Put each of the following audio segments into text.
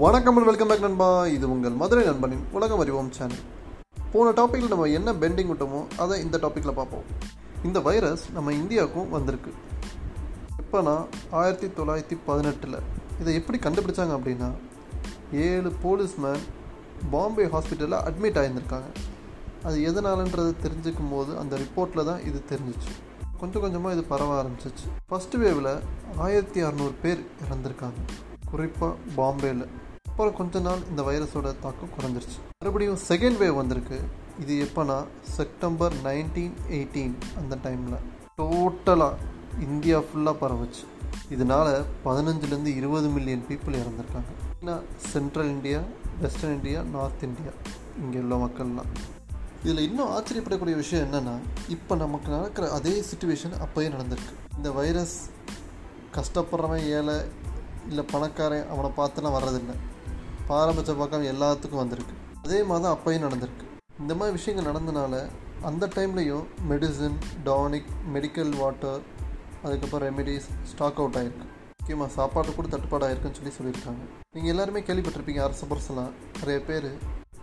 வணக்கம் and welcome back நண்பா. இது உங்கள் மதுரை நண்பனின் உலகம் அறிவோம் சேனல் போன டாப்பிக்கில் நம்ம என்ன பெண்டிங் விட்டோமோ அதை இந்த டாப்பிக்கில் பார்ப்போம். இந்த வைரஸ் நம்ம இந்தியாவுக்கும் வந்திருக்கு. எப்போனா ஆயிரத்தி தொள்ளாயிரத்தி பதினெட்டில். இதை எப்படி கண்டுபிடிச்சாங்க அப்படின்னா ஏழு போலீஸ்மேன் பாம்பே ஹாஸ்பிட்டலில் அட்மிட் ஆகியிருந்திருக்காங்க அது எதனாலன்றது தெரிஞ்சுக்கும் போது அந்த ரிப்போர்ட்டில் தான் இது தெரிஞ்சிச்சு. கொஞ்சம் கொஞ்சமாக இது பரவ ஆரம்பிச்சிச்சு. ஃபஸ்ட்டு வேவில் ஆயிரத்தி அறநூறு பேர் இறந்துருக்காங்க. குறிப்பாக பாம்பேயில் அப்புறம் கொஞ்ச நாள் இந்த வைரஸோட தாக்கம் குறைஞ்சிருச்சு. மறுபடியும் செகண்ட் வேவ் வந்திருக்கு. இது எப்போனா செப்டம்பர் நைன்டீன் எயிட்டீன் அந்த டைமில் டோட்டலாக இந்தியா ஃபுல்லாக பரவுச்சு. இதனால் பதினஞ்சுலேருந்து இருபது மில்லியன் பீப்புள் இறந்துருக்காங்க. ஏன்னா central India western India north India இங்கே உள்ள மக்கள்லாம். இதில் இன்னும் ஆச்சரியப்படக்கூடிய விஷயம் என்னென்னா இப்போ நமக்கு நடக்கிற அதே சுச்சுவேஷன் அப்போயே நடந்திருக்கு. இந்த வைரஸ் கஷ்டப்படுறவன் ஏழை இல்லை பணக்காரன் அவனை பார்த்துலாம் வர்றதில்லை. பாரபட்ச பக்கம் எல்லாத்துக்கும் வந்திருக்கு. அதே மாதிரி தான் அப்போயும் நடந்திருக்கு. இந்த மாதிரி விஷயங்கள் நடந்தனால அந்த டைம்லேயும் மெடிசன் டானிக் மெடிக்கல் வாட்டர் அதுக்கப்புறம் ரெமெடிஸ் ஸ்டாக் அவுட் ஆகிருக்கு முக்கியமாக சாப்பாட்டு கூட தட்டுப்பாடு ஆயிருக்குன்னு சொல்லி சொல்லியிருக்காங்க. நீங்கள் எல்லாருமே கேள்விப்பட்டிருப்பீங்க அரசு பர்சலாம் நிறைய பேர்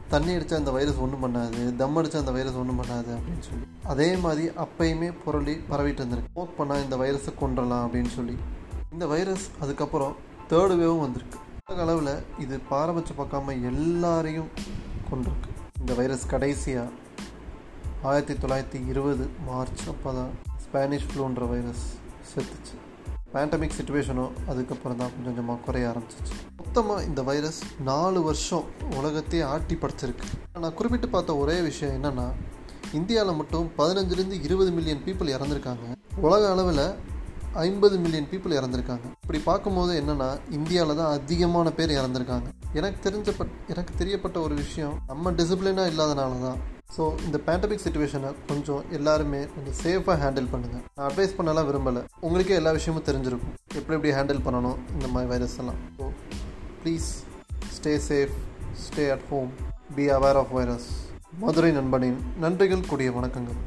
தண்ணி அடித்தா அந்த வைரஸ் ஒன்றும் பண்ணாது தம் அடித்தா அந்த வைரஸ் ஒன்றும் பண்ணாது அப்படின்னு சொல்லி. அதே மாதிரி அப்பயுமே புரளி பரவிட்டு இருந்திருக்கு. ஸ்மோக் பண்ணால் இந்த வைரஸை கொண்டுடலாம் அப்படின்னு சொல்லி. இந்த வைரஸ் அதுக்கப்புறம் தேர்டு வேவும் வந்திருக்கு. உலக அளவில் இது பாரபட்சம் பார்க்காம எல்லாரையும் கொண்டிருக்கு இந்த வைரஸ் கடைசியாக ஆயிரத்தி தொள்ளாயிரத்தி இருபது மார்ச் அப்போ தான் ஸ்பானிஷ் ஃப்ளூன்ற வைரஸ் செத்துச்சு. பேண்டமிக் சுச்சுவேஷனும் அதுக்கப்புறம் தான் கொஞ்சம் கொஞ்சமாக குறைய ஆரம்பிச்சிச்சு. மொத்தமாக இந்த வைரஸ் நாலு வருஷம் உலகத்தையே ஆட்டி படைச்சிருக்கு. நான் குறிப்பிட்டு பார்த்த ஒரே விஷயம் என்னென்னா இந்தியாவில் மட்டும் பதினஞ்சுலேருந்து இருபது மில்லியன் பீப்புள் இறந்துருக்காங்க. உலக அளவில் ஐம்பது மில்லியன் பீப்புள் இறந்துருக்காங்க. இப்படி பார்க்கும்போது என்னென்னா இந்தியாவில் தான் அதிகமான பேர் இறந்துருக்காங்க. எனக்கு தெரிஞ்சப்பட் எனக்கு தெரியப்பட்ட ஒரு விஷயம் நம்ம டிசிப்ளினாக இல்லாதனால தான். ஸோ இந்த பேண்டமிக் சுச்சுவேஷனை கொஞ்சம் எல்லாருமே கொஞ்சம் சேஃபாக ஹேண்டில் பண்ணுங்கள் நான் அட்வைஸ் பண்ணலாம் விரும்பலை. உங்களுக்கே எல்லா விஷயமும் தெரிஞ்சிருக்கும். எப்படி எப்படி ஹேண்டில் பண்ணணும் இந்த மாதிரி வைரஸ் எல்லாம். So please stay safe stay at home be aware of virus Madurai நண்பனின் நன்றிகள் கூடிய வணக்கங்கள்.